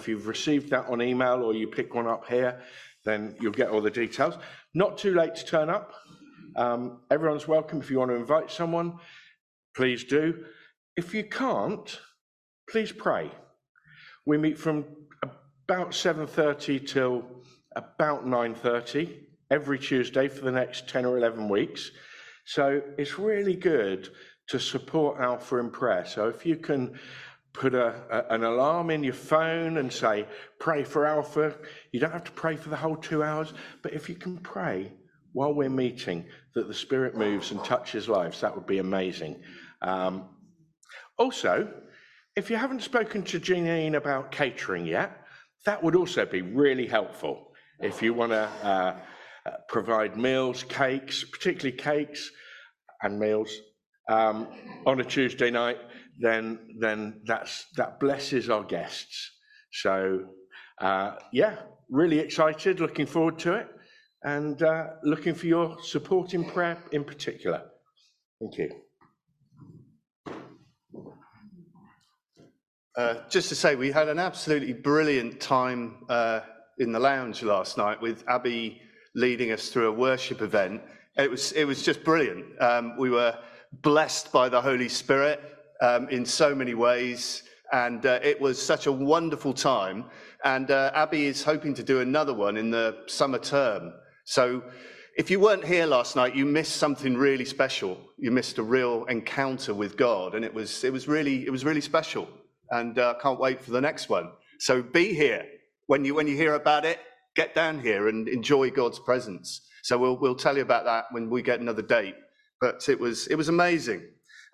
If you've received that on email or you pick one up here, then you'll get all the details. Not too late to turn up. Um, everyone's welcome. If you want to invite someone, please do. If you can't, please pray. We meet from about 7.30 till about 9.30 every Tuesday for the next 10 or 11 weeks. So it's really good to support Alpha in prayer. So if you can put a, a, an alarm in your phone and say, pray for Alpha, you don't have to pray for the whole two hours, but if you can pray while we're meeting that the Spirit moves and touches lives, that would be amazing. Um, also, if you haven't spoken to Janine about catering yet, that would also be really helpful. If you want to uh, uh, provide meals, cakes, particularly cakes and meals um, on a Tuesday night, then then that's that blesses our guests. So uh, yeah, really excited, looking forward to it, and uh, looking for your support in prayer in particular. Thank you. Uh, just to say, we had an absolutely brilliant time uh, in the lounge last night with Abby leading us through a worship event. It was it was just brilliant. Um, we were blessed by the Holy Spirit um, in so many ways, and uh, it was such a wonderful time. And uh, Abby is hoping to do another one in the summer term. So, if you weren't here last night, you missed something really special. You missed a real encounter with God, and it was it was really it was really special. And uh, can't wait for the next one. So be here when you when you hear about it. Get down here and enjoy God's presence. So we'll we'll tell you about that when we get another date. But it was it was amazing.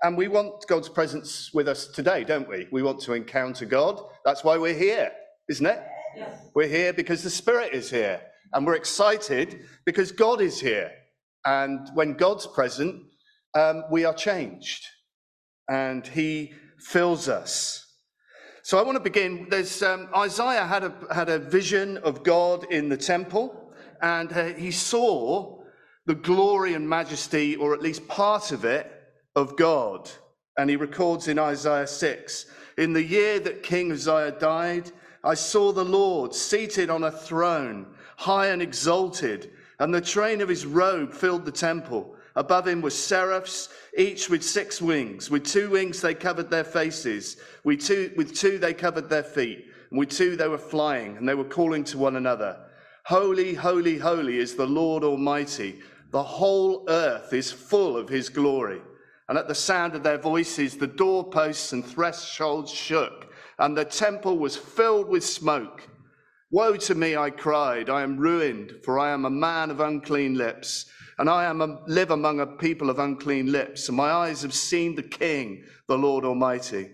And we want God's presence with us today, don't we? We want to encounter God. That's why we're here, isn't it? Yes. We're here because the Spirit is here. And we're excited because God is here. And when God's present, um, we are changed. And He fills us. So I want to begin. There's um, Isaiah had a had a vision of God in the temple, and uh, he saw the glory and majesty, or at least part of it, of God. And he records in Isaiah 6 In the year that King Uzziah died, I saw the Lord seated on a throne, high and exalted, and the train of his robe filled the temple. Above him were seraphs, each with six wings. With two wings they covered their faces. With two, with two they covered their feet. And with two they were flying, and they were calling to one another Holy, holy, holy is the Lord Almighty. The whole earth is full of his glory. And at the sound of their voices, the doorposts and thresholds shook, and the temple was filled with smoke. Woe to me, I cried. I am ruined, for I am a man of unclean lips, and I am a, live among a people of unclean lips, and my eyes have seen the King, the Lord Almighty.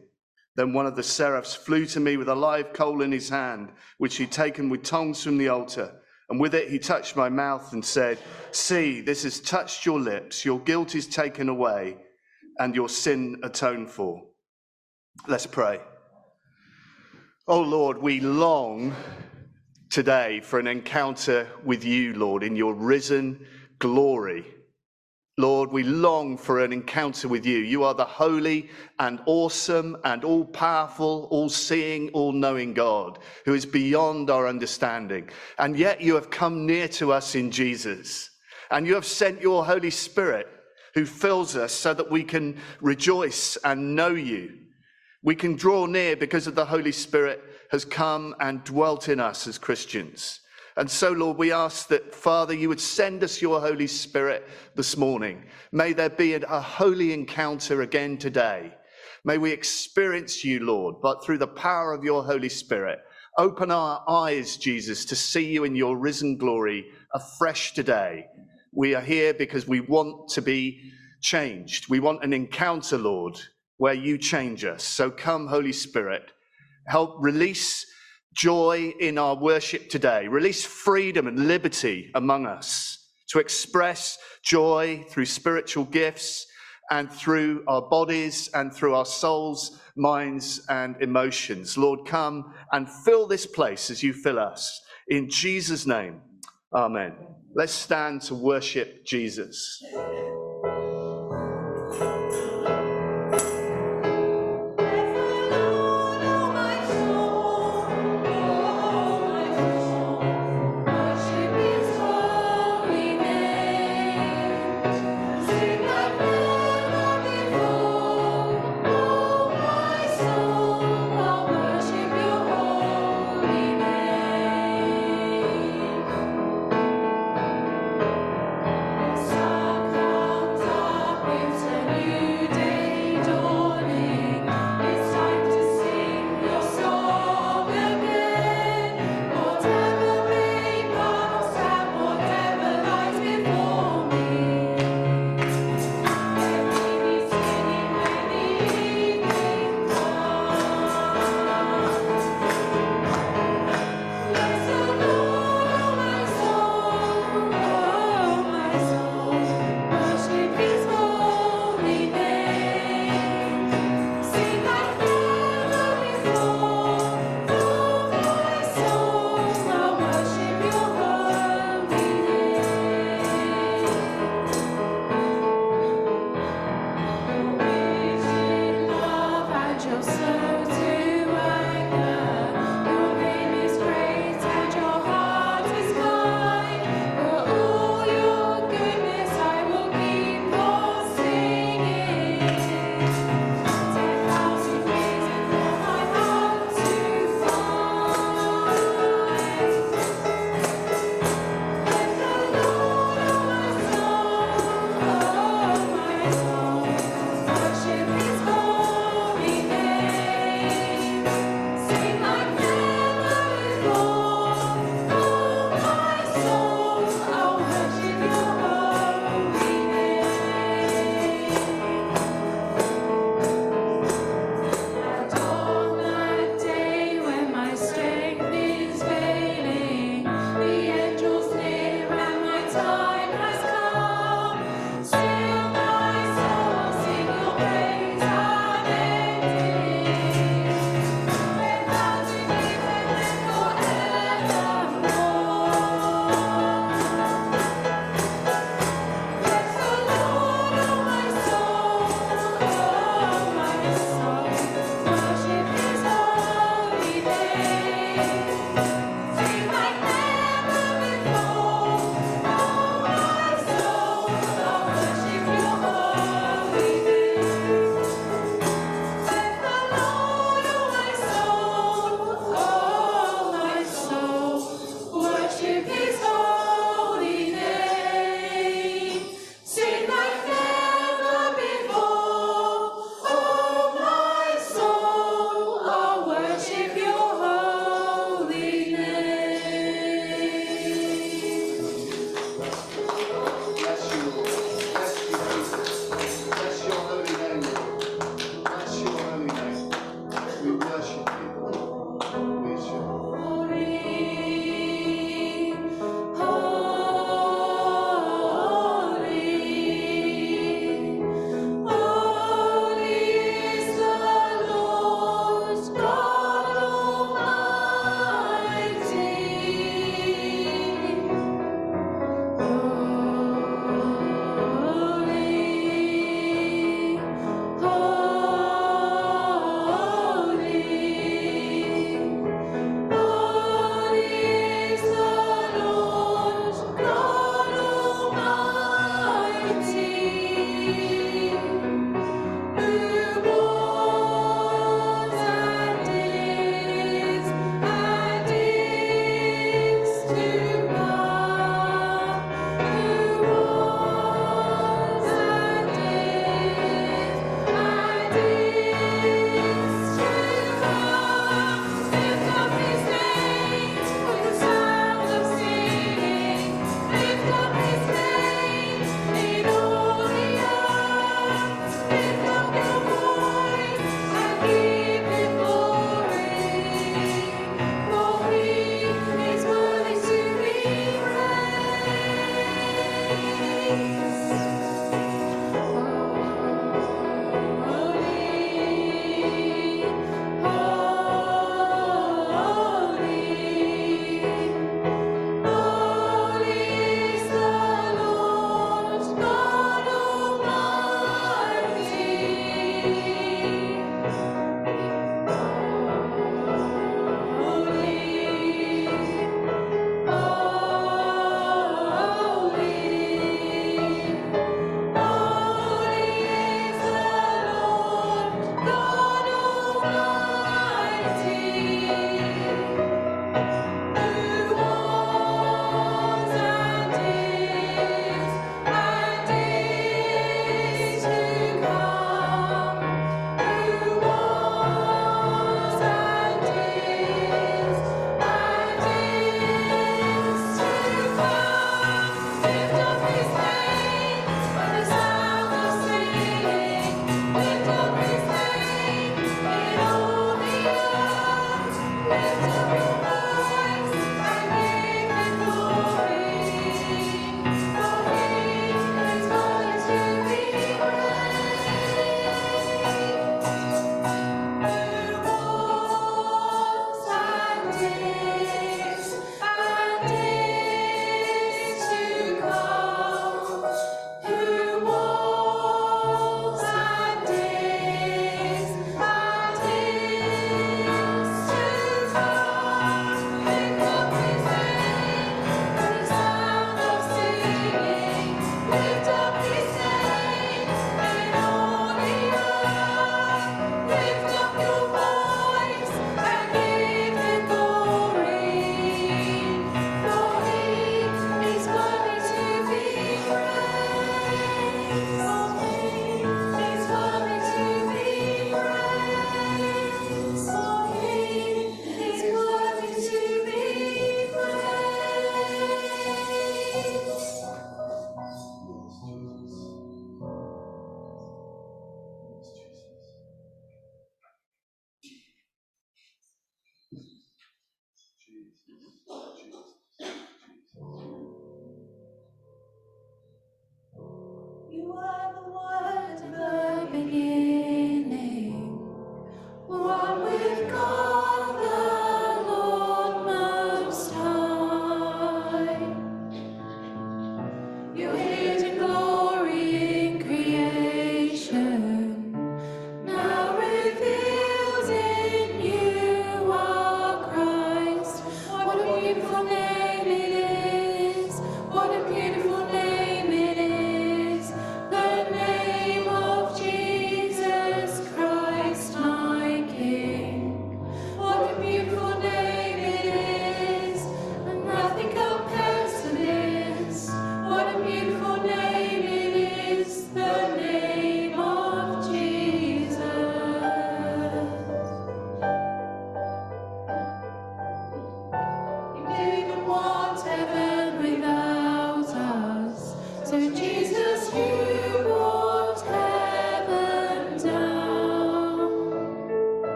Then one of the seraphs flew to me with a live coal in his hand, which he'd taken with tongs from the altar. And with it he touched my mouth and said, See, this has touched your lips. Your guilt is taken away and your sin atoned for. Let's pray. Oh Lord, we long today for an encounter with you, Lord, in your risen glory. Lord, we long for an encounter with you. You are the holy and awesome and all powerful, all seeing, all knowing God who is beyond our understanding. And yet you have come near to us in Jesus. And you have sent your Holy Spirit who fills us so that we can rejoice and know you. We can draw near because of the Holy Spirit has come and dwelt in us as Christians. And so, Lord, we ask that, Father, you would send us your Holy Spirit this morning. May there be a holy encounter again today. May we experience you, Lord, but through the power of your Holy Spirit. Open our eyes, Jesus, to see you in your risen glory afresh today. We are here because we want to be changed. We want an encounter, Lord, where you change us. So come, Holy Spirit, help release joy in our worship today, release freedom and liberty among us to express joy through spiritual gifts and through our bodies and through our souls, minds, and emotions. Lord, come and fill this place as you fill us. In Jesus' name, amen. Let's stand to worship Jesus. so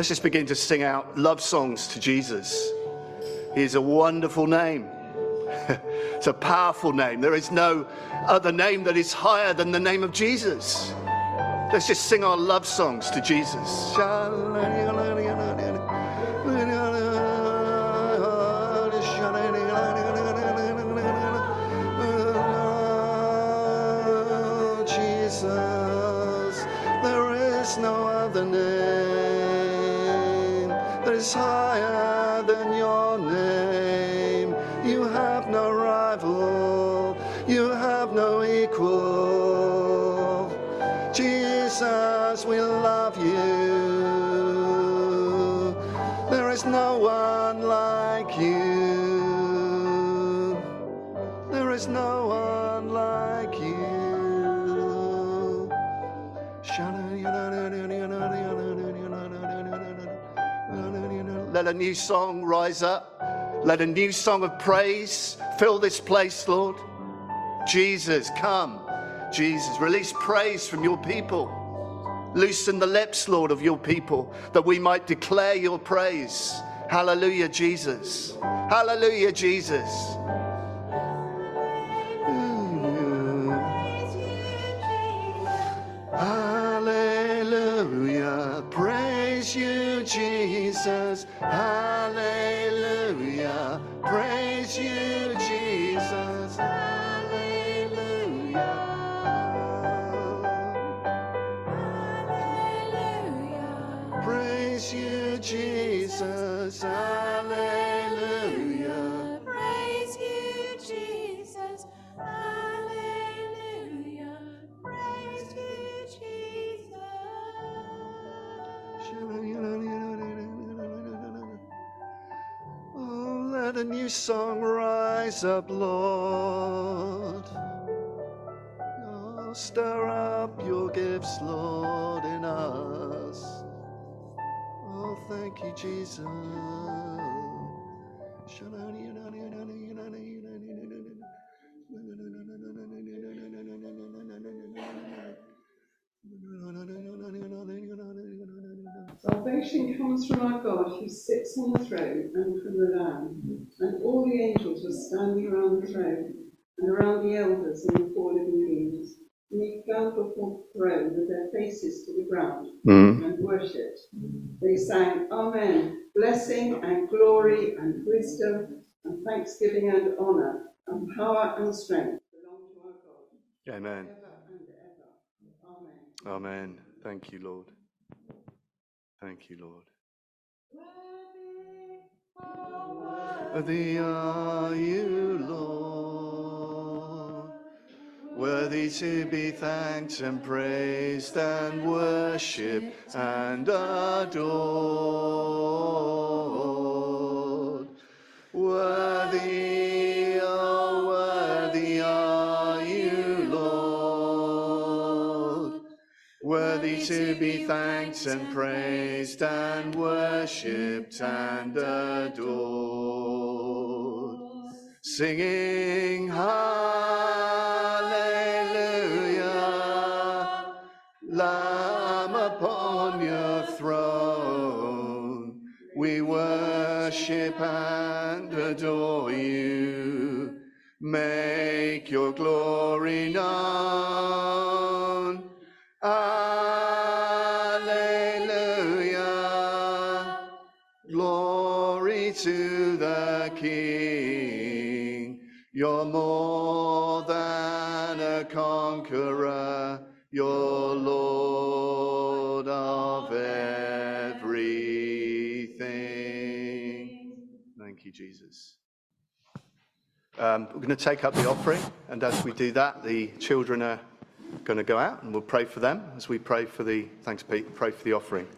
Let's just begin to sing out love songs to Jesus. He is a wonderful name. it's a powerful name. There is no other name that is higher than the name of Jesus. Let's just sing our love songs to Jesus. than your name. Let a new song rise up. Let a new song of praise fill this place, Lord. Jesus, come. Jesus, release praise from your people. Loosen the lips, Lord, of your people that we might declare your praise. Hallelujah, Jesus. Hallelujah, Jesus. Praise you, Jesus. Hallelujah. Praise you, Jesus. Hallelujah. Hallelujah. Praise you, Jesus. Hallelujah. New song rise up, Lord. Oh, stir up your gifts, Lord, in us. Oh, thank you, Jesus. Comes from our God who sits on the throne and from the Lamb. And all the angels were standing around the throne and around the elders and the four living beings. And they fell before the throne with their faces to the ground Mm. and worshipped. They sang, Amen. Blessing and glory and wisdom and thanksgiving and honour and power and strength belong to our God Amen. ever and ever. Amen. Amen. Thank you, Lord. Thank you, Lord. Worthy are you, Lord. Worthy to be thanked and praised and worshipped and adored. Worthy, to be thanked and praised and worshipped and adored. Singing Hallelujah, Lamb upon your throne, we worship and adore you. Make your glory known. Conqueror. You're Lord of everything. Thank you, Jesus. Um, we're going to take up the offering, and as we do that, the children are going to go out, and we'll pray for them as we pray for the. Thanks, Pete. Pray for the offering.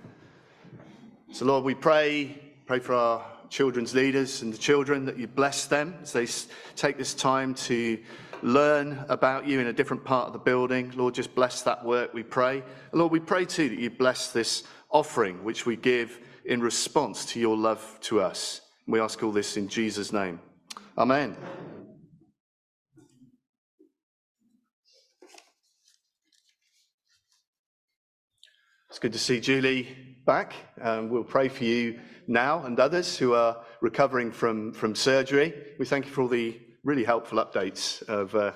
So, Lord, we pray, pray for our children's leaders and the children that you bless them as they take this time to learn about you in a different part of the building. Lord, just bless that work, we pray. Lord, we pray too that you bless this offering which we give in response to your love to us. We ask all this in Jesus' name. Amen. It's good to see Julie back. Um, we'll pray for you now and others who are recovering from, from surgery. We thank you for all the really helpful updates of, uh,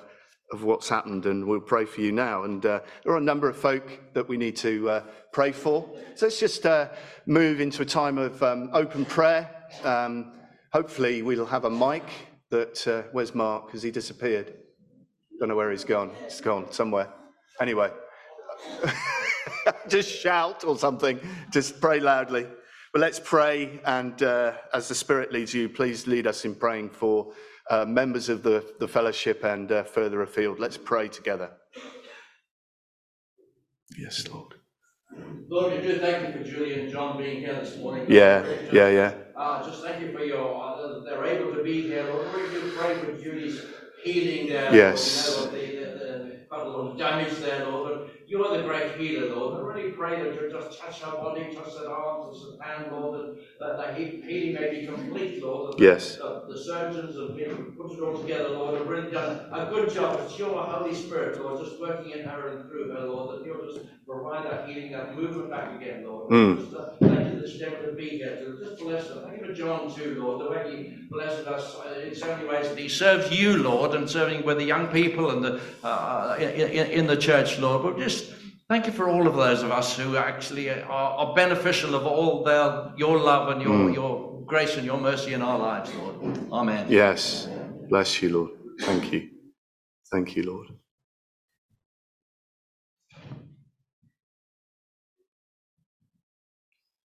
of what's happened, and we'll pray for you now. And uh, there are a number of folk that we need to uh, pray for. So let's just uh, move into a time of um, open prayer. Um, hopefully, we'll have a mic that. Uh, where's Mark? Has he disappeared? Don't know where he's gone. He's gone somewhere. Anyway. just shout or something, just pray loudly. But let's pray, and uh, as the Spirit leads you, please lead us in praying for uh, members of the, the fellowship and uh, further afield. Let's pray together. Yes, Lord. Lord, we do thank you for Julie and John being here this morning. Yeah, Lord, yeah, yeah. Uh, just thank you for your, uh, they're able to be here. Lord, we do pray for Julie's healing there. Yes. Lord, you know, the, the, the, quite a lot of damage there, Lord. You are the great healer, Lord. I really pray that you'll just touch our body, touch that arms, touch the hand, Lord, and that the he- healing may be complete, Lord. that Yes. The, the surgeons have been put it all together, Lord, have really done a good job. It's your Holy Spirit, Lord, just working in her and through her, Lord, that you'll just provide that healing, that movement back again, Lord. Mm. Just, uh, thank you this Deborah to be here, to just bless. Thank you for John too, Lord, the way he blesses us uh, in so many ways. That he serves you, Lord, and serving with the young people and the uh, in, in, in the church, Lord. But just thank you for all of those of us who actually are, are beneficial of all their your love and your your grace and your mercy in our lives, Lord. Amen. Yes. Bless you, Lord. Thank you. Thank you, Lord.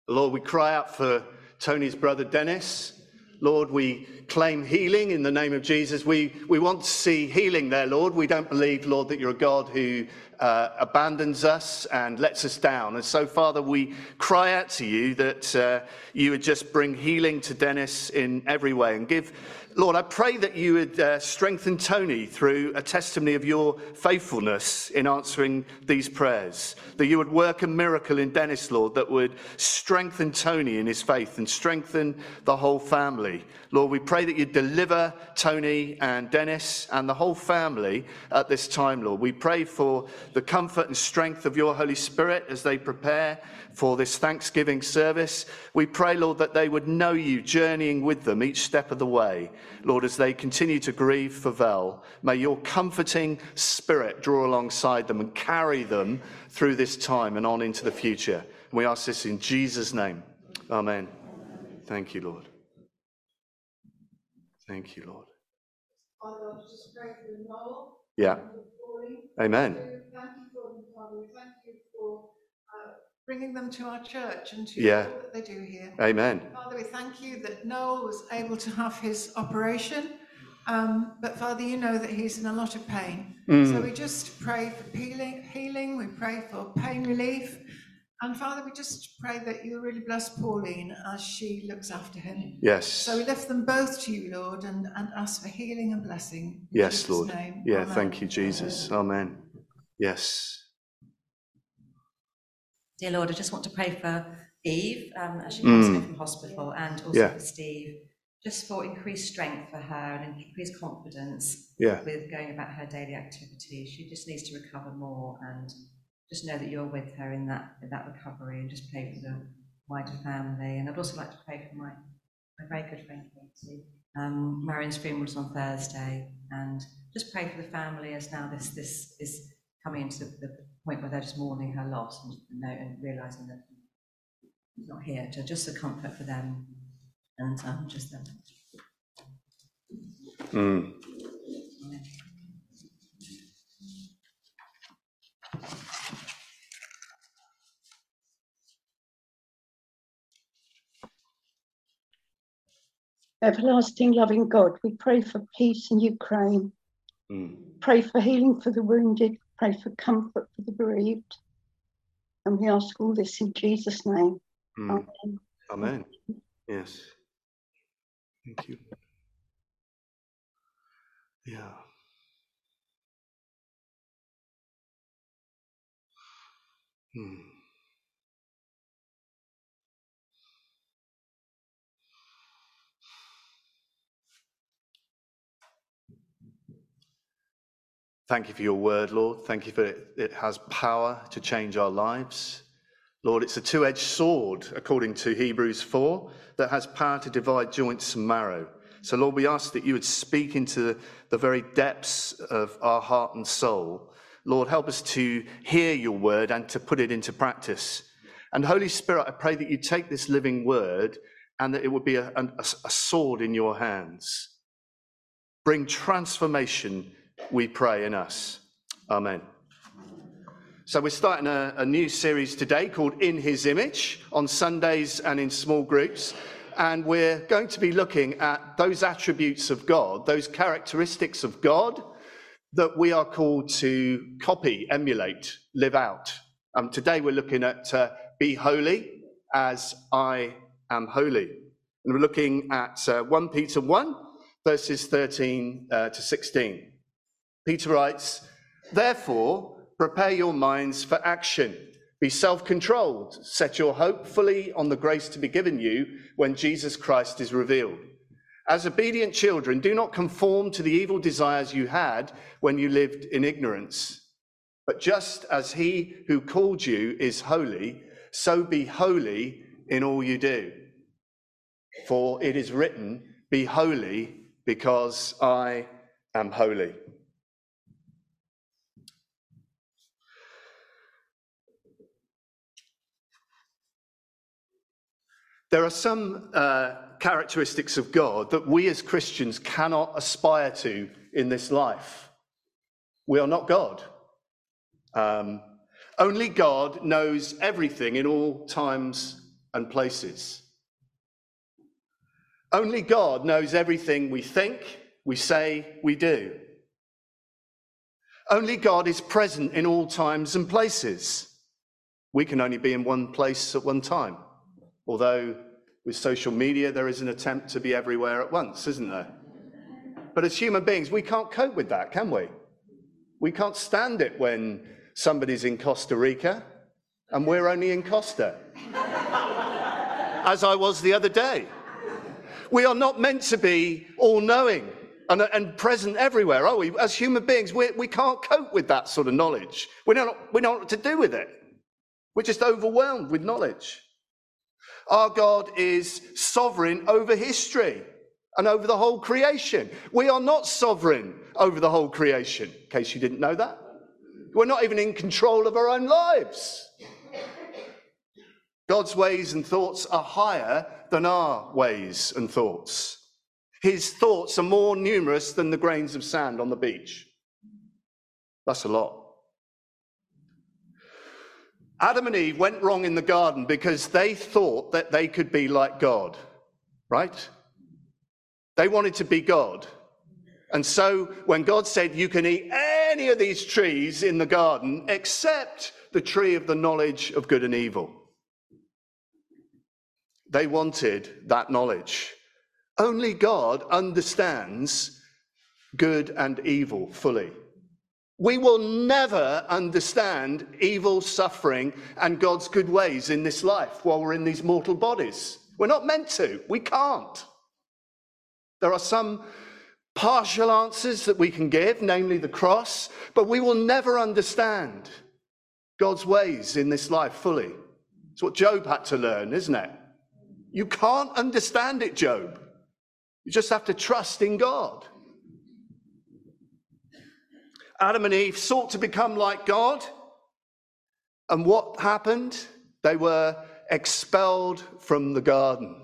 Lord, we cry out for Tony's brother Dennis. Lord, we claim healing in the name of Jesus. We, we want to see healing there, Lord. We don't believe, Lord, that you're a God who uh, abandons us and lets us down. And so, Father, we cry out to you that uh, you would just bring healing to Dennis in every way and give Lord, I pray that you would uh, strengthen Tony through a testimony of your faithfulness in answering these prayers. That you would work a miracle in Dennis, Lord, that would strengthen Tony in his faith and strengthen the whole family. Lord, we pray that you deliver Tony and Dennis and the whole family at this time, Lord. We pray for the comfort and strength of your Holy Spirit as they prepare for this Thanksgiving service. We pray, Lord, that they would know you journeying with them each step of the way. Lord, as they continue to grieve for Vel, may your comforting spirit draw alongside them and carry them through this time and on into the future. And we ask this in Jesus' name. Amen. Thank you, Lord. Thank you, Lord. Father, I just pray for Noel. Yeah. Amen. Thank you for them, Father. Thank you for uh, bringing them to our church and to Yeah. all that they do here. Amen. Father, we thank you that Noel was able to have his operation. Um, but Father, you know that he's in a lot of pain. Mm. So we just pray for healing, healing. We pray for pain relief. And Father, we just pray that you really bless Pauline as she looks after him. Yes. So we lift them both to you, Lord, and, and ask for healing and blessing. In Yes, Jesus' Lord. name. Yeah, Amen. thank you, Jesus. Amen. Yes. Dear Lord, I just want to pray for Eve um, as she comes Mm. from hospital and also Yeah. for Steve, just for increased strength for her and increased confidence Yeah. with going about her daily activities. She just needs to recover more and just know that you're with her in that in that recovery and just pray for the wider family. And I'd also like to pray for my, my very good friend Katie. Um, funeral was on Thursday and just pray for the family as now this this is coming into the, the point where they're just mourning her loss and, and realizing that he's not here to just a comfort for them and um, just them. Mm. Everlasting loving God, we pray for peace in Ukraine, Mm. pray for healing for the wounded, pray for comfort for the bereaved. And we ask all this in Jesus' name. Mm. Amen. Amen. Yes. Thank you. Yeah. Hmm. Thank you for your word, Lord. Thank you for it. It has power to change our lives. Lord, it's a two edged sword, according to Hebrews 4, that has power to divide joints and marrow. So, Lord, we ask that you would speak into the very depths of our heart and soul. Lord, help us to hear your word and to put it into practice. And, Holy Spirit, I pray that you take this living word and that it would be a, a, a sword in your hands. Bring transformation, we pray, in us. Amen. So, we're starting a, a new series today called In His Image on Sundays and in small groups. And we're going to be looking at those attributes of God, those characteristics of God that we are called to copy, emulate, live out. Um, today, we're looking at uh, be holy as I am holy. And we're looking at uh, 1 Peter 1, verses 13 uh, to 16. Peter writes, Therefore, prepare your minds for action. Be self controlled. Set your hope fully on the grace to be given you when Jesus Christ is revealed. As obedient children, do not conform to the evil desires you had when you lived in ignorance. But just as he who called you is holy, so be holy in all you do. For it is written, Be holy, because I am holy. There are some uh, characteristics of God that we as Christians cannot aspire to in this life. We are not God. Um, only God knows everything in all times and places. Only God knows everything we think, we say, we do. Only God is present in all times and places. We can only be in one place at one time, although with social media there is an attempt to be everywhere at once, isn't there? But as human beings, we can't cope with that, can we? We can't stand it when somebody's in Costa Rica and we're only in Costa, as I was the other day. We are not meant to be all knowing and, and, present everywhere, are we? As human beings, we, we can't cope with that sort of knowledge. We don't, we don't know what to do with it. We're just overwhelmed with knowledge. Our God is sovereign over history and over the whole creation. We are not sovereign over the whole creation, in case you didn't know that. We're not even in control of our own lives. God's ways and thoughts are higher than our ways and thoughts. His thoughts are more numerous than the grains of sand on the beach. That's a lot. Adam and Eve went wrong in the garden because they thought that they could be like God, right? They wanted to be God. And so when God said, You can eat any of these trees in the garden except the tree of the knowledge of good and evil, they wanted that knowledge. Only God understands good and evil fully. We will never understand evil, suffering, and God's good ways in this life while we're in these mortal bodies. We're not meant to. We can't. There are some partial answers that we can give, namely the cross, but we will never understand God's ways in this life fully. It's what Job had to learn, isn't it? You can't understand it, Job. You just have to trust in God. Adam and Eve sought to become like God. And what happened? They were expelled from the garden.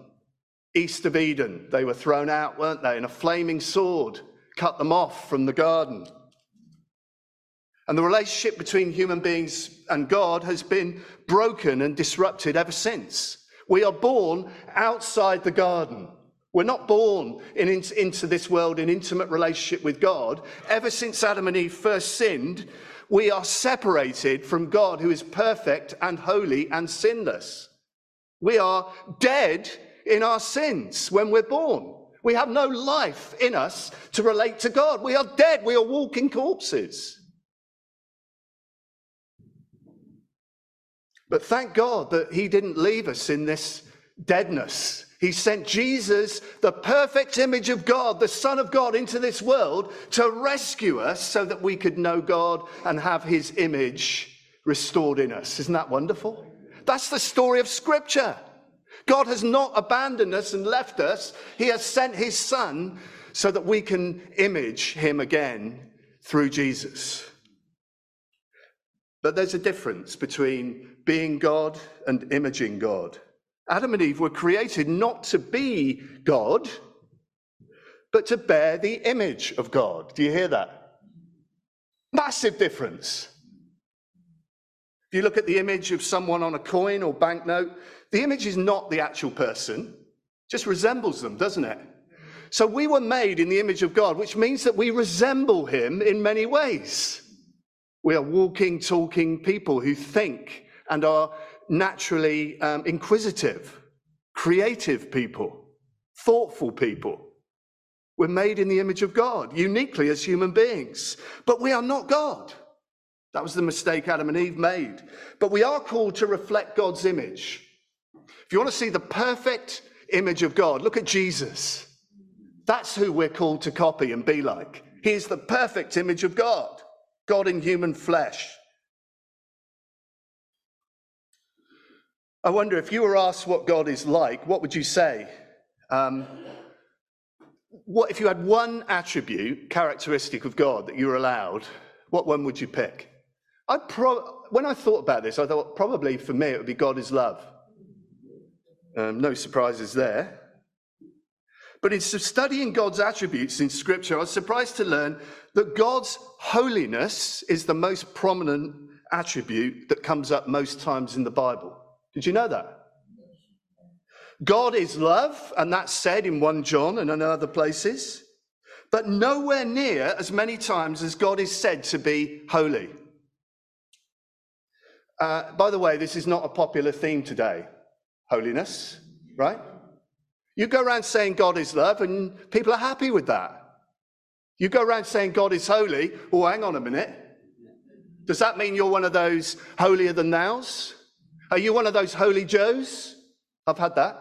East of Eden, they were thrown out, weren't they? And a flaming sword cut them off from the garden. And the relationship between human beings and God has been broken and disrupted ever since. We are born outside the garden. We're not born in, into this world in intimate relationship with God. Ever since Adam and Eve first sinned, we are separated from God who is perfect and holy and sinless. We are dead in our sins when we're born. We have no life in us to relate to God. We are dead. We are walking corpses. But thank God that He didn't leave us in this deadness. He sent Jesus, the perfect image of God, the Son of God, into this world to rescue us so that we could know God and have His image restored in us. Isn't that wonderful? That's the story of Scripture. God has not abandoned us and left us. He has sent his son so that we can image him again through Jesus. But there's a difference between being God and imaging God. Adam and Eve were created not to be God, but to bear the image of God. Do you hear that? Massive difference. If you look at the image of someone on a coin or banknote, the image is not the actual person, just resembles them, doesn't it? So we were made in the image of God, which means that we resemble him in many ways. We are walking, talking people who think and are naturally um, inquisitive, creative people, thoughtful people. We're made in the image of God, uniquely as human beings, but we are not God. That was the mistake Adam and Eve made. But we are called to reflect God's image. If you want to see the perfect image of God, look at Jesus. That's who we're called to copy and be like. He is the perfect image of God, God in human flesh. I wonder if you were asked what God is like, what would you say? Um, what if you had one attribute, characteristic of God that you were allowed? What one would you pick? I pro- when I thought about this, I thought probably for me it would be God is love. Um, no surprises there. But in studying God's attributes in Scripture, I was surprised to learn that God's holiness is the most prominent attribute that comes up most times in the Bible. Did you know that? God is love, and that's said in 1 John and in other places, but nowhere near as many times as God is said to be holy. Uh, by the way, this is not a popular theme today holiness, right? You go around saying God is love, and people are happy with that. You go around saying God is holy, oh, hang on a minute. Does that mean you're one of those holier than thous? Are you one of those holy Joes? I've had that.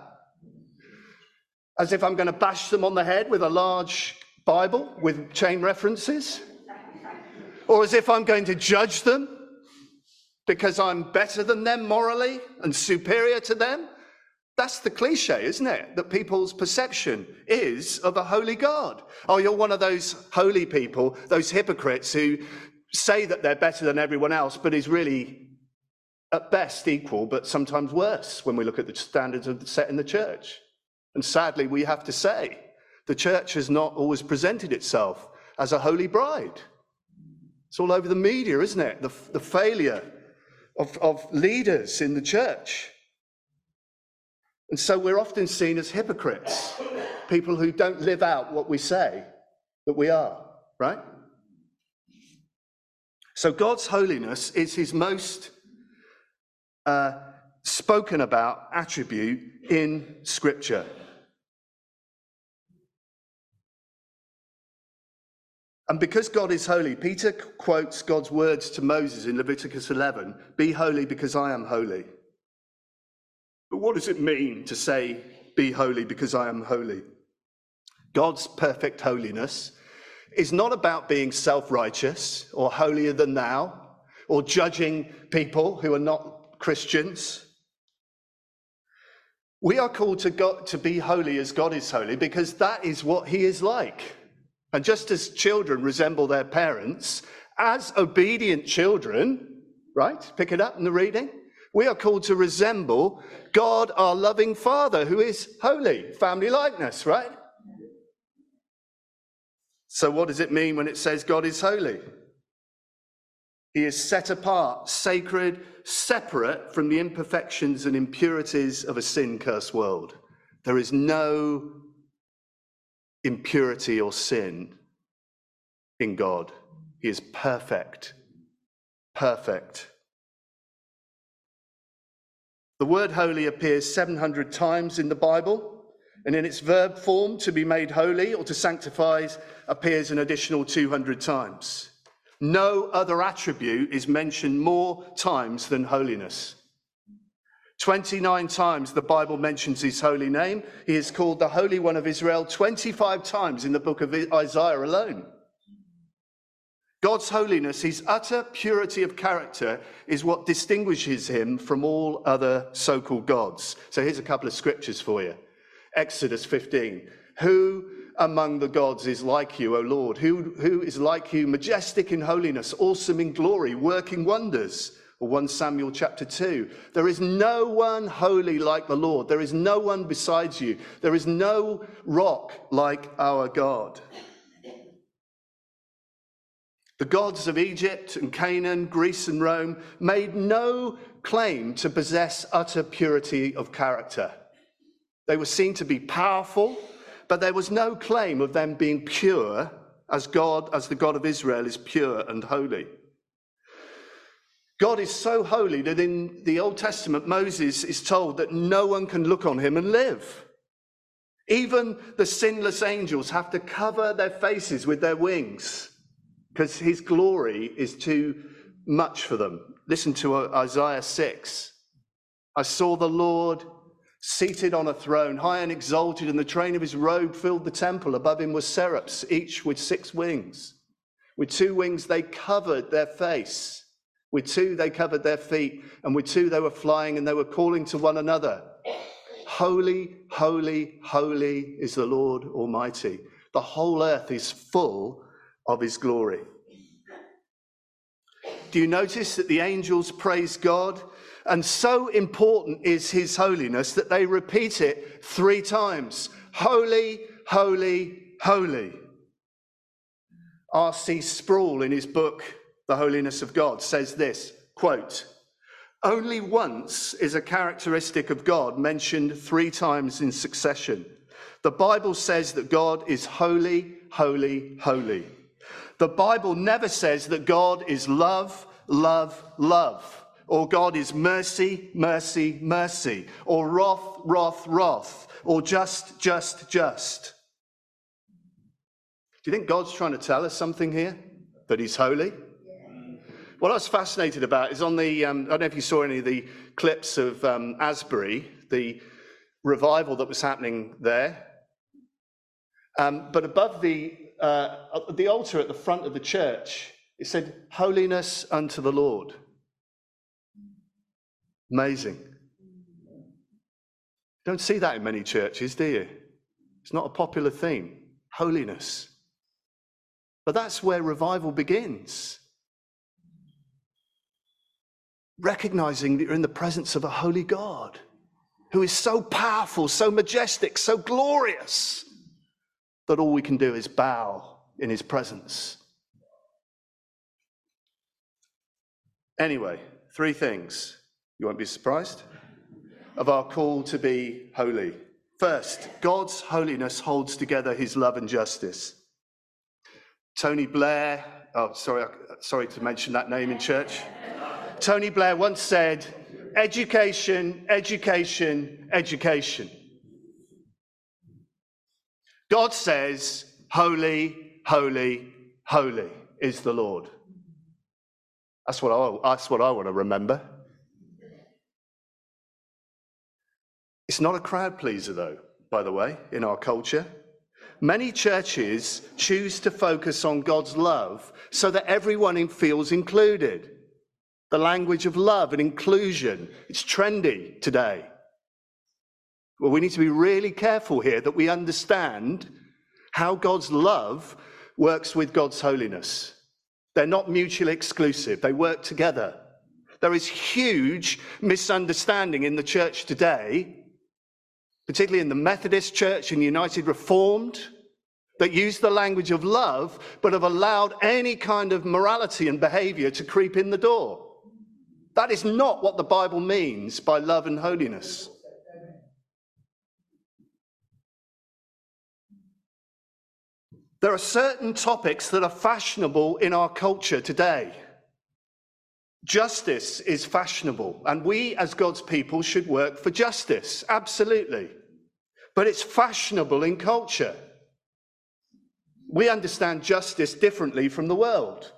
As if I'm going to bash them on the head with a large Bible with chain references. Or as if I'm going to judge them because I'm better than them morally and superior to them. That's the cliche, isn't it? That people's perception is of a holy God. Oh, you're one of those holy people, those hypocrites who say that they're better than everyone else, but is really at best equal, but sometimes worse when we look at the standards set in the church. And sadly, we have to say the church has not always presented itself as a holy bride. It's all over the media, isn't it? The, the failure of, of leaders in the church. And so we're often seen as hypocrites, people who don't live out what we say that we are, right? So God's holiness is his most uh, spoken about attribute in Scripture. And because God is holy, Peter quotes God's words to Moses in Leviticus 11 Be holy because I am holy. But what does it mean to say, Be holy because I am holy? God's perfect holiness is not about being self righteous or holier than thou or judging people who are not Christians. We are called to, God, to be holy as God is holy because that is what he is like. And just as children resemble their parents, as obedient children, right? Pick it up in the reading. We are called to resemble God, our loving Father, who is holy. Family likeness, right? So, what does it mean when it says God is holy? He is set apart, sacred, separate from the imperfections and impurities of a sin cursed world. There is no impurity or sin in God. He is perfect. Perfect. The word holy appears 700 times in the Bible, and in its verb form, to be made holy or to sanctify, appears an additional 200 times. No other attribute is mentioned more times than holiness. 29 times the Bible mentions his holy name. He is called the Holy One of Israel 25 times in the book of Isaiah alone. God's holiness, his utter purity of character, is what distinguishes him from all other so called gods. So here's a couple of scriptures for you Exodus 15. Who among the gods is like you, O Lord? Who, who is like you, majestic in holiness, awesome in glory, working wonders? Or 1 Samuel chapter 2. There is no one holy like the Lord. There is no one besides you. There is no rock like our God. The gods of Egypt and Canaan, Greece and Rome made no claim to possess utter purity of character. They were seen to be powerful, but there was no claim of them being pure as God, as the God of Israel is pure and holy. God is so holy that in the Old Testament, Moses is told that no one can look on him and live. Even the sinless angels have to cover their faces with their wings because his glory is too much for them. Listen to Isaiah 6. I saw the Lord seated on a throne, high and exalted, and the train of his robe filled the temple. Above him were seraphs, each with six wings. With two wings they covered their face. With two they covered their feet. And with two they were flying and they were calling to one another Holy, holy, holy is the Lord Almighty. The whole earth is full of his glory. Do you notice that the angels praise God? And so important is his holiness that they repeat it three times Holy, holy, holy. R.C. Sproul, in his book, The Holiness of God, says this quote, Only once is a characteristic of God mentioned three times in succession. The Bible says that God is holy, holy, holy. The Bible never says that God is love, love, love, or God is mercy, mercy, mercy, or wrath, wrath, wrath, or just, just, just. Do you think God's trying to tell us something here? That He's holy? What I was fascinated about is on the, um, I don't know if you saw any of the clips of um, Asbury, the revival that was happening there. Um, but above the, uh, the altar at the front of the church, it said, Holiness unto the Lord. Amazing. Don't see that in many churches, do you? It's not a popular theme. Holiness. But that's where revival begins. Recognizing that you're in the presence of a holy God who is so powerful, so majestic, so glorious that all we can do is bow in his presence. Anyway, three things. You won't be surprised of our call to be holy. First, God's holiness holds together his love and justice. Tony Blair, oh, sorry, sorry to mention that name in church. Tony Blair once said, education, education, education. God says, holy, holy, holy is the Lord. That's what I, that's what I want to remember. It's not a crowd pleaser, though, by the way, in our culture. Many churches choose to focus on God's love so that everyone feels included. The language of love and inclusion, it's trendy today. Well, we need to be really careful here that we understand how God's love works with God's holiness. They're not mutually exclusive, they work together. There is huge misunderstanding in the church today particularly in the Methodist Church and United Reformed, that use the language of love, but have allowed any kind of morality and behavior to creep in the door. That is not what the Bible means by love and holiness. There are certain topics that are fashionable in our culture today. Justice is fashionable, and we as God's people should work for justice, absolutely. But it's fashionable in culture. We understand justice differently from the world.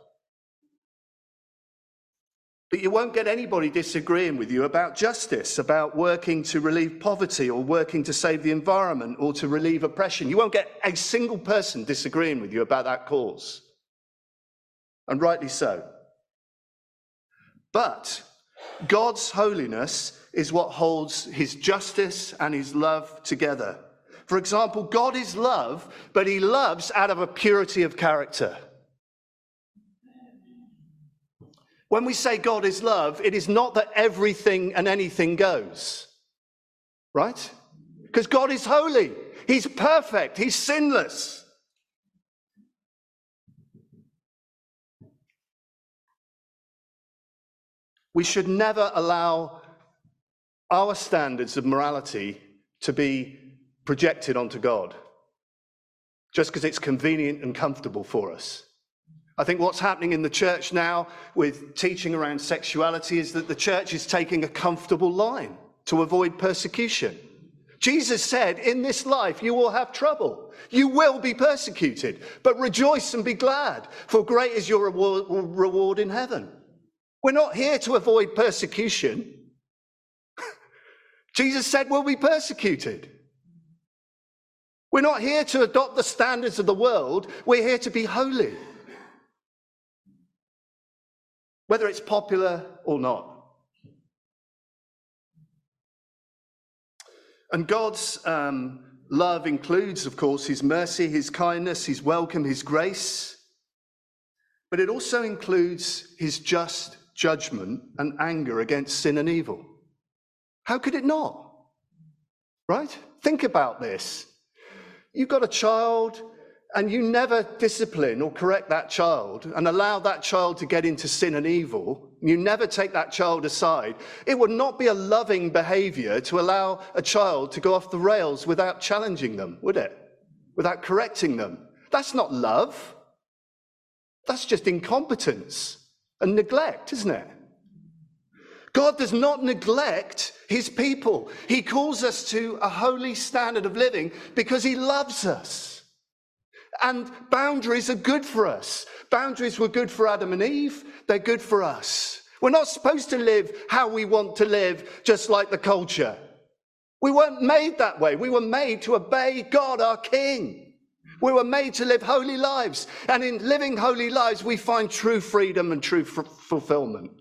But you won't get anybody disagreeing with you about justice, about working to relieve poverty or working to save the environment or to relieve oppression. You won't get a single person disagreeing with you about that cause. And rightly so. But God's holiness is what holds his justice and his love together. For example, God is love, but he loves out of a purity of character. When we say God is love, it is not that everything and anything goes, right? Because God is holy, He's perfect, He's sinless. We should never allow our standards of morality to be projected onto God just because it's convenient and comfortable for us. I think what's happening in the church now with teaching around sexuality is that the church is taking a comfortable line to avoid persecution. Jesus said, In this life you will have trouble. You will be persecuted, but rejoice and be glad, for great is your reward in heaven. We're not here to avoid persecution. Jesus said we'll be persecuted. We're not here to adopt the standards of the world. We're here to be holy. Whether it's popular or not. And God's um, love includes, of course, his mercy, his kindness, his welcome, his grace. But it also includes his just judgment and anger against sin and evil. How could it not? Right? Think about this. You've got a child and you never discipline or correct that child and allow that child to get into sin and evil, you never take that child aside, it would not be a loving behavior to allow a child to go off the rails without challenging them, would it? Without correcting them. That's not love. That's just incompetence and neglect, isn't it? God does not neglect his people. He calls us to a holy standard of living because he loves us. And boundaries are good for us. Boundaries were good for Adam and Eve, they're good for us. We're not supposed to live how we want to live, just like the culture. We weren't made that way. We were made to obey God, our King. We were made to live holy lives. And in living holy lives, we find true freedom and true f- fulfillment.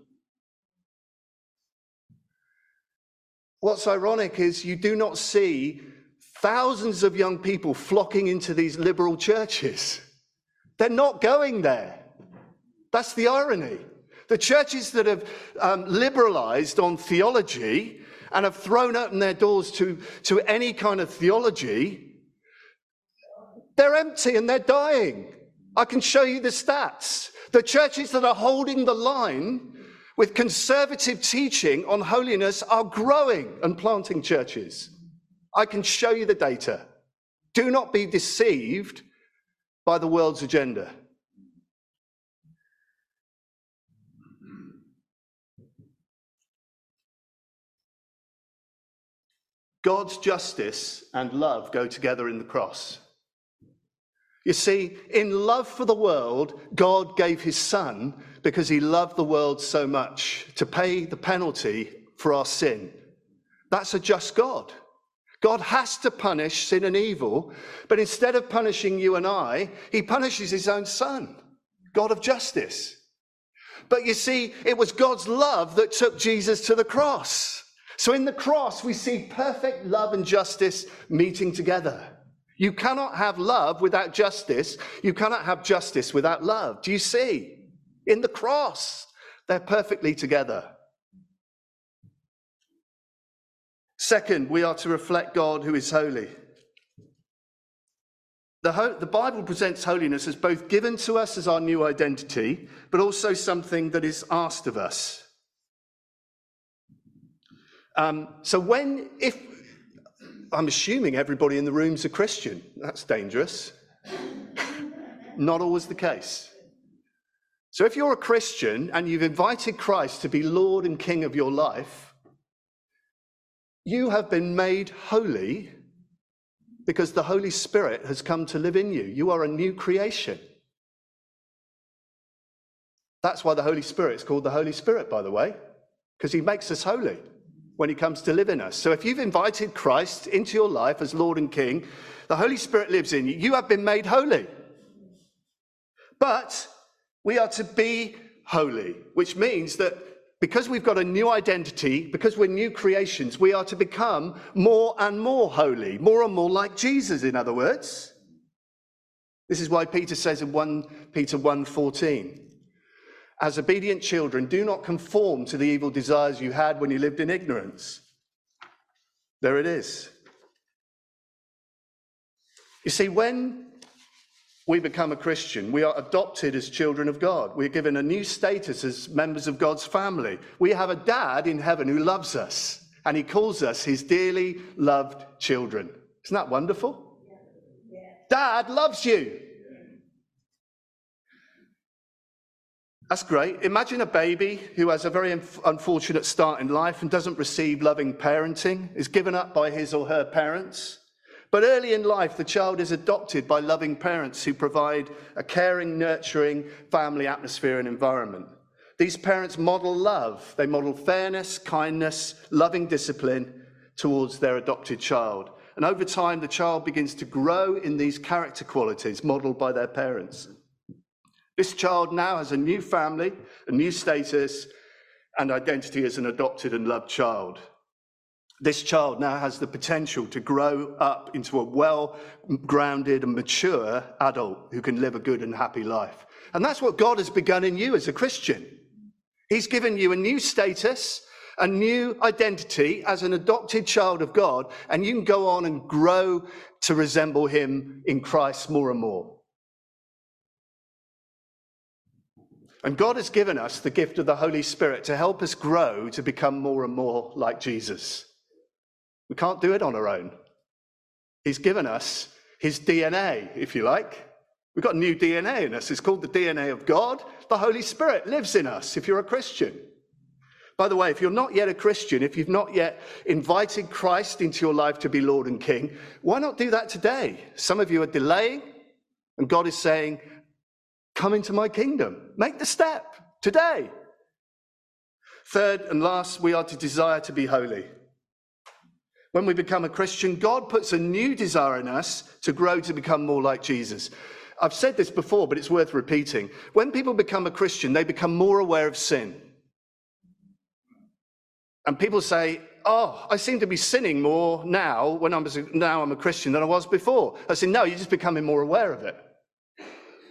What's ironic is you do not see thousands of young people flocking into these liberal churches. They're not going there. That's the irony. The churches that have um, liberalized on theology and have thrown open their doors to, to any kind of theology, they're empty and they're dying. I can show you the stats. The churches that are holding the line with conservative teaching on holiness are growing and planting churches. I can show you the data. Do not be deceived by the world's agenda. God's justice and love go together in the cross. You see, in love for the world, God gave his son because he loved the world so much to pay the penalty for our sin. That's a just God. God has to punish sin and evil, but instead of punishing you and I, he punishes his own son, God of justice. But you see, it was God's love that took Jesus to the cross. So in the cross, we see perfect love and justice meeting together. You cannot have love without justice. You cannot have justice without love. Do you see? In the cross, they're perfectly together. Second, we are to reflect God who is holy. The, ho- the, Bible presents holiness as both given to us as our new identity, but also something that is asked of us. Um, so, when, if, I'm assuming everybody in the room's a Christian, that's dangerous. Not always the case. So, if you're a Christian and you've invited Christ to be Lord and King of your life, you have been made holy because the Holy Spirit has come to live in you. You are a new creation. That's why the Holy Spirit is called the Holy Spirit, by the way, because he makes us holy when he comes to live in us. So if you've invited Christ into your life as Lord and King, the Holy Spirit lives in you. You have been made holy. But we are to be holy, which means that because we've got a new identity, because we're new creations, we are to become more and more holy, more and more like Jesus, in other words. This is why Peter says in 1 Peter 1:14, as obedient children, do not conform to the evil desires you had when you lived in ignorance. There it is. You see, when we become a Christian, we are adopted as children of God. We're given a new status as members of God's family. We have a dad in heaven who loves us, and he calls us his dearly loved children. Isn't that wonderful? Dad loves you. That's great. Imagine a baby who has a very unfortunate start in life and doesn't receive loving parenting, is given up by his or her parents. But early in life, the child is adopted by loving parents who provide a caring, nurturing family atmosphere and environment. These parents model love. They model fairness, kindness, loving discipline towards their adopted child. And over time, the child begins to grow in these character qualities modeled by their parents. This child now has a new family, a new status, and identity as an adopted and loved child. This child now has the potential to grow up into a well grounded and mature adult who can live a good and happy life. And that's what God has begun in you as a Christian. He's given you a new status, a new identity as an adopted child of God, and you can go on and grow to resemble Him in Christ more and more. And God has given us the gift of the Holy Spirit to help us grow to become more and more like Jesus. We can't do it on our own. He's given us his DNA, if you like. We've got new DNA in us. It's called the DNA of God. The Holy Spirit lives in us if you're a Christian. By the way, if you're not yet a Christian, if you've not yet invited Christ into your life to be Lord and King, why not do that today? Some of you are delaying, and God is saying, Come into my kingdom. Make the step today. Third and last, we are to desire to be holy. When we become a Christian, God puts a new desire in us to grow to become more like Jesus. I've said this before, but it's worth repeating. When people become a Christian, they become more aware of sin. And people say, Oh, I seem to be sinning more now when I'm now I'm a Christian than I was before. I say, No, you're just becoming more aware of it.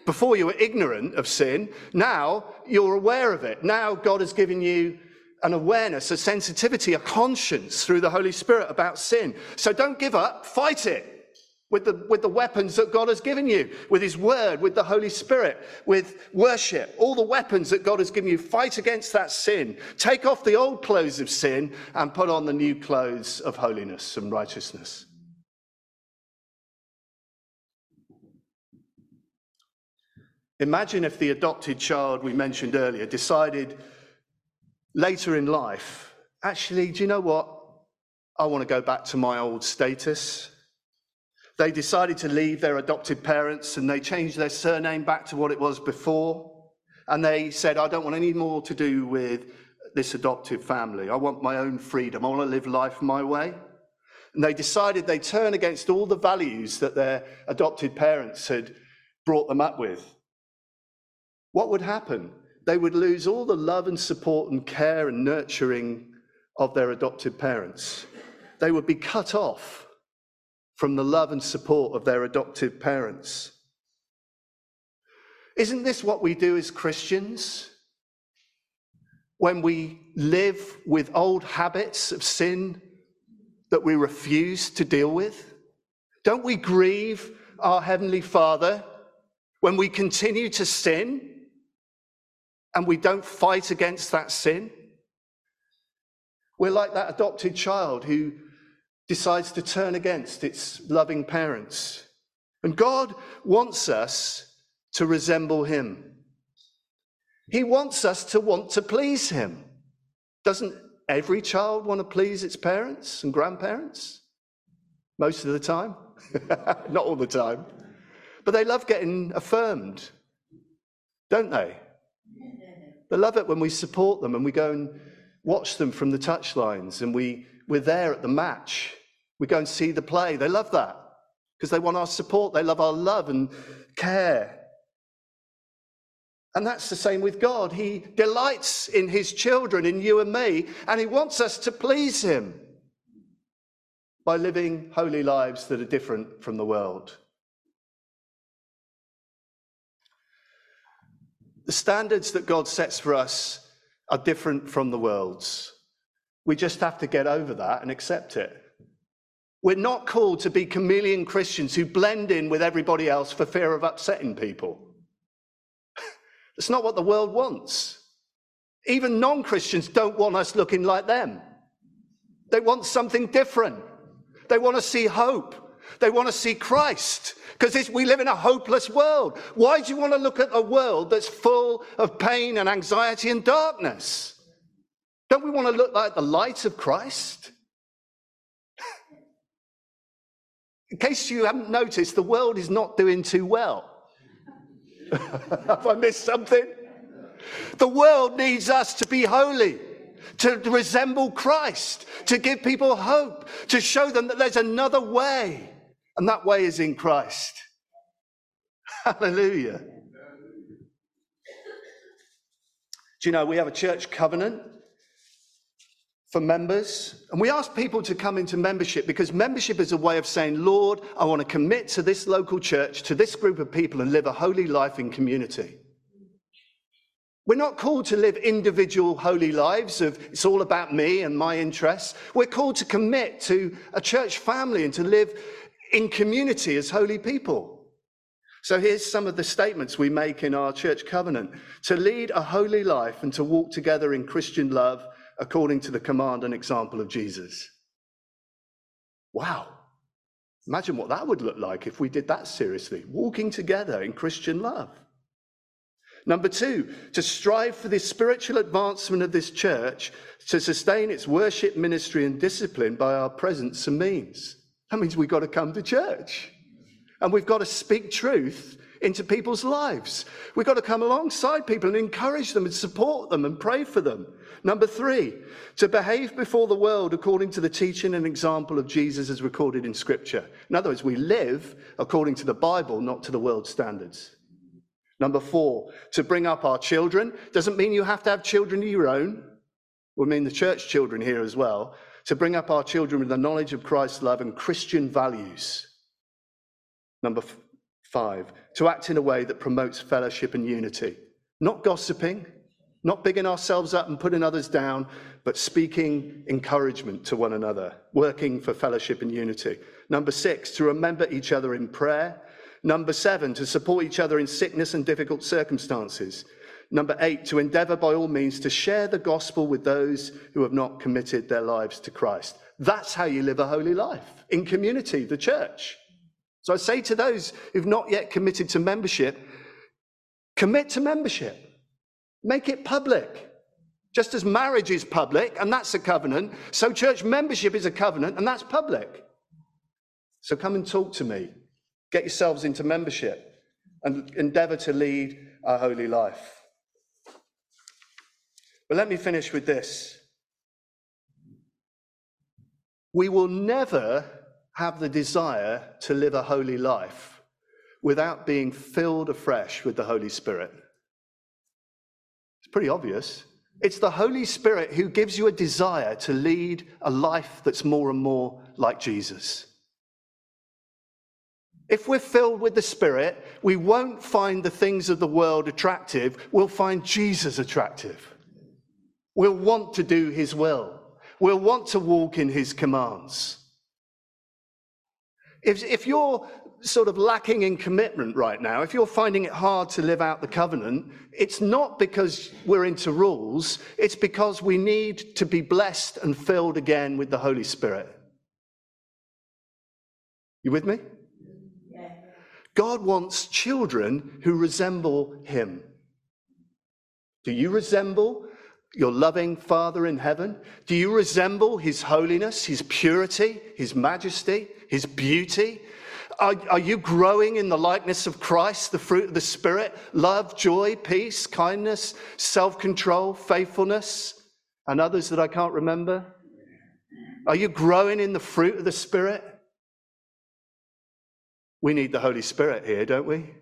Before you were ignorant of sin, now you're aware of it. Now God has given you an awareness, a sensitivity, a conscience through the Holy Spirit about sin. So don't give up, fight it with the, with the weapons that God has given you, with His Word, with the Holy Spirit, with worship, all the weapons that God has given you. Fight against that sin. Take off the old clothes of sin and put on the new clothes of holiness and righteousness. Imagine if the adopted child we mentioned earlier decided later in life, actually, do you know what? I want to go back to my old status. They decided to leave their adopted parents and they changed their surname back to what it was before. And they said, I don't want any more to do with this adoptive family. I want my own freedom. I want to live life my way. And they decided they turn against all the values that their adopted parents had brought them up with. What would happen? They would lose all the love and support and care and nurturing of their adopted parents. They would be cut off from the love and support of their adoptive parents. Isn't this what we do as Christians? When we live with old habits of sin that we refuse to deal with? Don't we grieve our Heavenly Father when we continue to sin and we don't fight against that sin? We're like that adopted child who decides to turn against its loving parents. And God wants us to resemble Him. He wants us to want to please Him. Doesn't every child want to please its parents and grandparents? Most of the time. Not all the time. But they love getting affirmed, don't they? They love it when we support them and we go and watch them from the touchlines and we, we're there at the match. We go and see the play. They love that because they want our support. They love our love and care. And that's the same with God. He delights in his children, in you and me, and he wants us to please him by living holy lives that are different from the world. The standards that God sets for us are different from the world's. We just have to get over that and accept it. We're not called to be chameleon Christians who blend in with everybody else for fear of upsetting people. That's not what the world wants. Even non Christians don't want us looking like them. They want something different. They want to see hope. They want to see Christ because we live in a hopeless world. Why do you want to look at a world that's full of pain and anxiety and darkness? Don't we want to look like the light of Christ? in case you haven't noticed, the world is not doing too well. Have I missed something? The world needs us to be holy, to resemble Christ, to give people hope, to show them that there's another way, and that way is in Christ. Hallelujah. Do you know we have a church covenant for members? And we ask people to come into membership because membership is a way of saying, Lord, I want to commit to this local church, to this group of people, and live a holy life in community. We're not called to live individual holy lives of it's all about me and my interests. We're called to commit to a church family and to live in community as holy people. So here's some of the statements we make in our church covenant to lead a holy life and to walk together in Christian love according to the command and example of Jesus. Wow. Imagine what that would look like if we did that seriously, walking together in Christian love. Number two, to strive for the spiritual advancement of this church to sustain its worship, ministry, and discipline by our presence and means. That means we've got to come to church and we've got to speak truth into people's lives. We've got to come alongside people and encourage them and support them and pray for them. Number three, to behave before the world according to the teaching and example of Jesus as recorded in Scripture. In other words, we live according to the Bible, not to the world's standards. Number four, to bring up our children. Doesn't mean you have to have children of your own. We mean the church children here as well. To bring up our children with the knowledge of Christ's love and Christian values. Number five, to act in a way that promotes fellowship and unity. Not gossiping, not bigging ourselves up and putting others down, but speaking encouragement to one another, working for fellowship and unity. Number six, to remember each other in prayer. Number seven, to support each other in sickness and difficult circumstances. Number eight, to endeavor by all means to share the gospel with those who have not committed their lives to Christ. That's how you live a holy life in community, the church. So I say to those who've not yet committed to membership, commit to membership, make it public. Just as marriage is public, and that's a covenant, so church membership is a covenant, and that's public. So come and talk to me. Get yourselves into membership and endeavor to lead a holy life. But let me finish with this. We will never have the desire to live a holy life without being filled afresh with the Holy Spirit. It's pretty obvious. It's the Holy Spirit who gives you a desire to lead a life that's more and more like Jesus. If we're filled with the Spirit, we won't find the things of the world attractive, we'll find Jesus attractive. We'll want to do his will, we'll want to walk in his commands. If, if you're sort of lacking in commitment right now, if you're finding it hard to live out the covenant, it's not because we're into rules, it's because we need to be blessed and filled again with the Holy Spirit. You with me? God wants children who resemble him. Do you resemble your loving Father in heaven? Do you resemble his holiness, his purity, his majesty, his beauty? Are, are, you growing in the likeness of Christ, the fruit of the Spirit? Love, joy, peace, kindness, self control, faithfulness, and others that I can't remember? Are you growing in the fruit of the Spirit? We need the Holy Spirit here, don't we?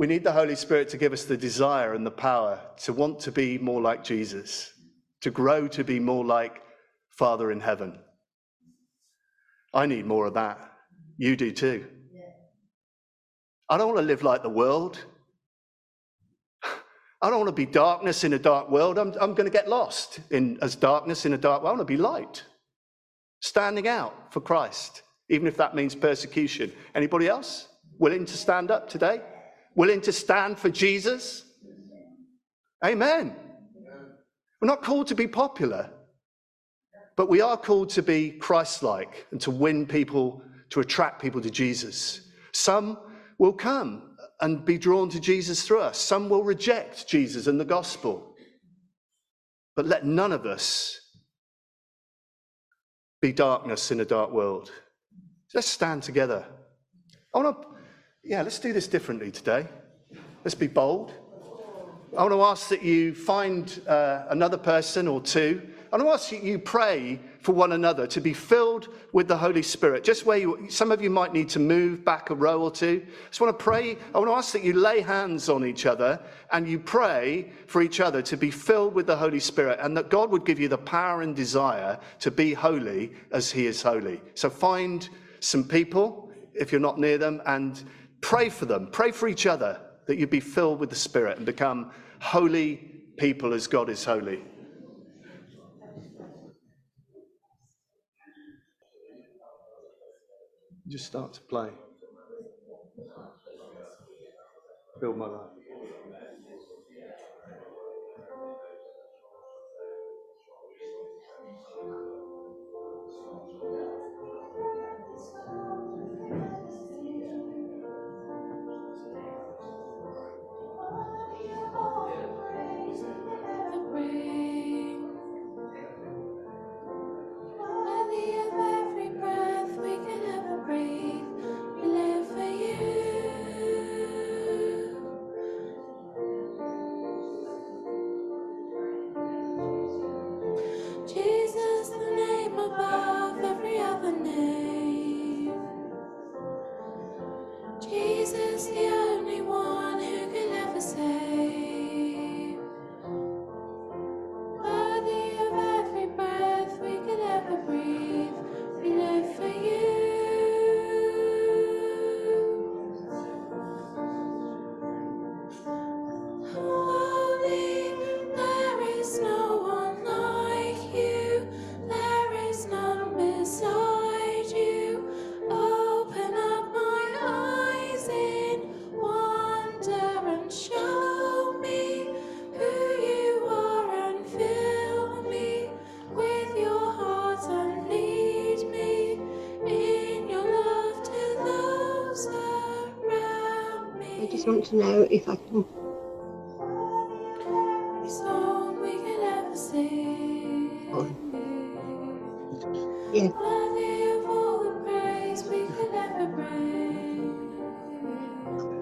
We need the Holy Spirit to give us the desire and the power to want to be more like Jesus, to grow to be more like Father in heaven. I need more of that. You do too. I don't want to live like the world. I don't want to be darkness in a dark world. I'm, I'm going to get lost in as darkness in a dark world. I want to be light, standing out for Christ, even if that means persecution. Anybody else willing to stand up today? Willing to stand for Jesus? Amen. We're not called to be popular. But we are called to be Christ like and to win people, to attract people to Jesus. Some will come and be drawn to Jesus through us, some will reject Jesus and the gospel. But let none of us be darkness in a dark world. Let's stand together. I want to, yeah, let's do this differently today. Let's be bold. I want to ask that you find uh, another person or two. I want to ask that you pray for one another to be filled with the Holy Spirit. Just where you, some of you might need to move back a row or two. I just want to pray. I want to ask that you lay hands on each other and you pray for each other to be filled with the Holy Spirit and that God would give you the power and desire to be holy as He is holy. So find some people if you're not near them and pray for them. Pray for each other that you be filled with the Spirit and become holy people as God is holy. Just start to play. Build my life. To know if I can Every song we could ever sing. Yeah. Worthy of all the praise we could ever bring.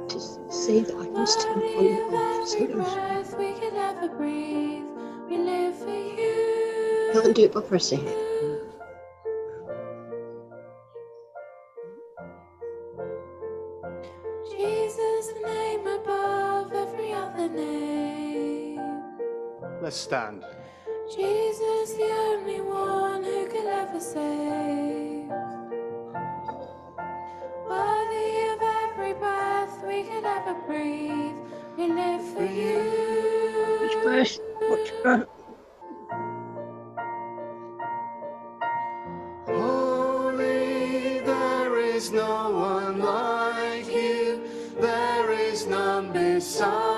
just see that I can stand on Worthy the of earth. every So I breath we could ever breathe. We live for you. can't do it by pressing it. Could ever breathe, we live for you. Which verse? Which verse? Holy, there is no one like you, there is none beside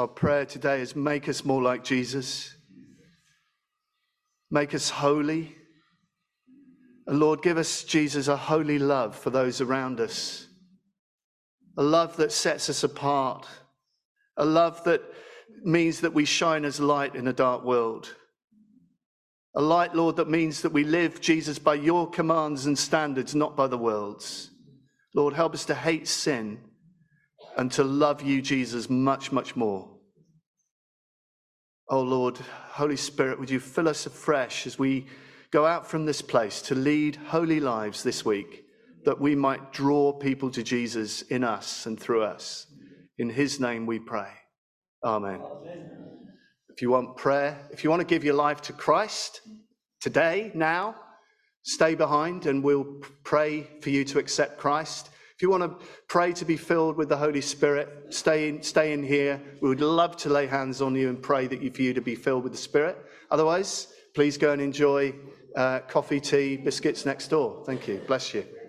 Our prayer today is make us more like Jesus. Make us holy. And Lord, give us, Jesus, a holy love for those around us. A love that sets us apart. A love that means that we shine as light in a dark world. A light, Lord, that means that we live, Jesus, by your commands and standards, not by the world's. Lord, help us to hate sin and to love you, Jesus, much, much more. Oh Lord, Holy Spirit, would you fill us afresh as we go out from this place to lead holy lives this week, that we might draw people to Jesus in us and through us. In his name we pray. Amen. If you want prayer, if you want to give your life to Christ today, now, stay behind and we'll pray for you to accept Christ. If you want to pray to be filled with the Holy Spirit, stay in, stay in here. We would love to lay hands on you and pray that you, for you to be filled with the Spirit. Otherwise, please go and enjoy uh, coffee, tea, biscuits next door. Thank you. Bless you.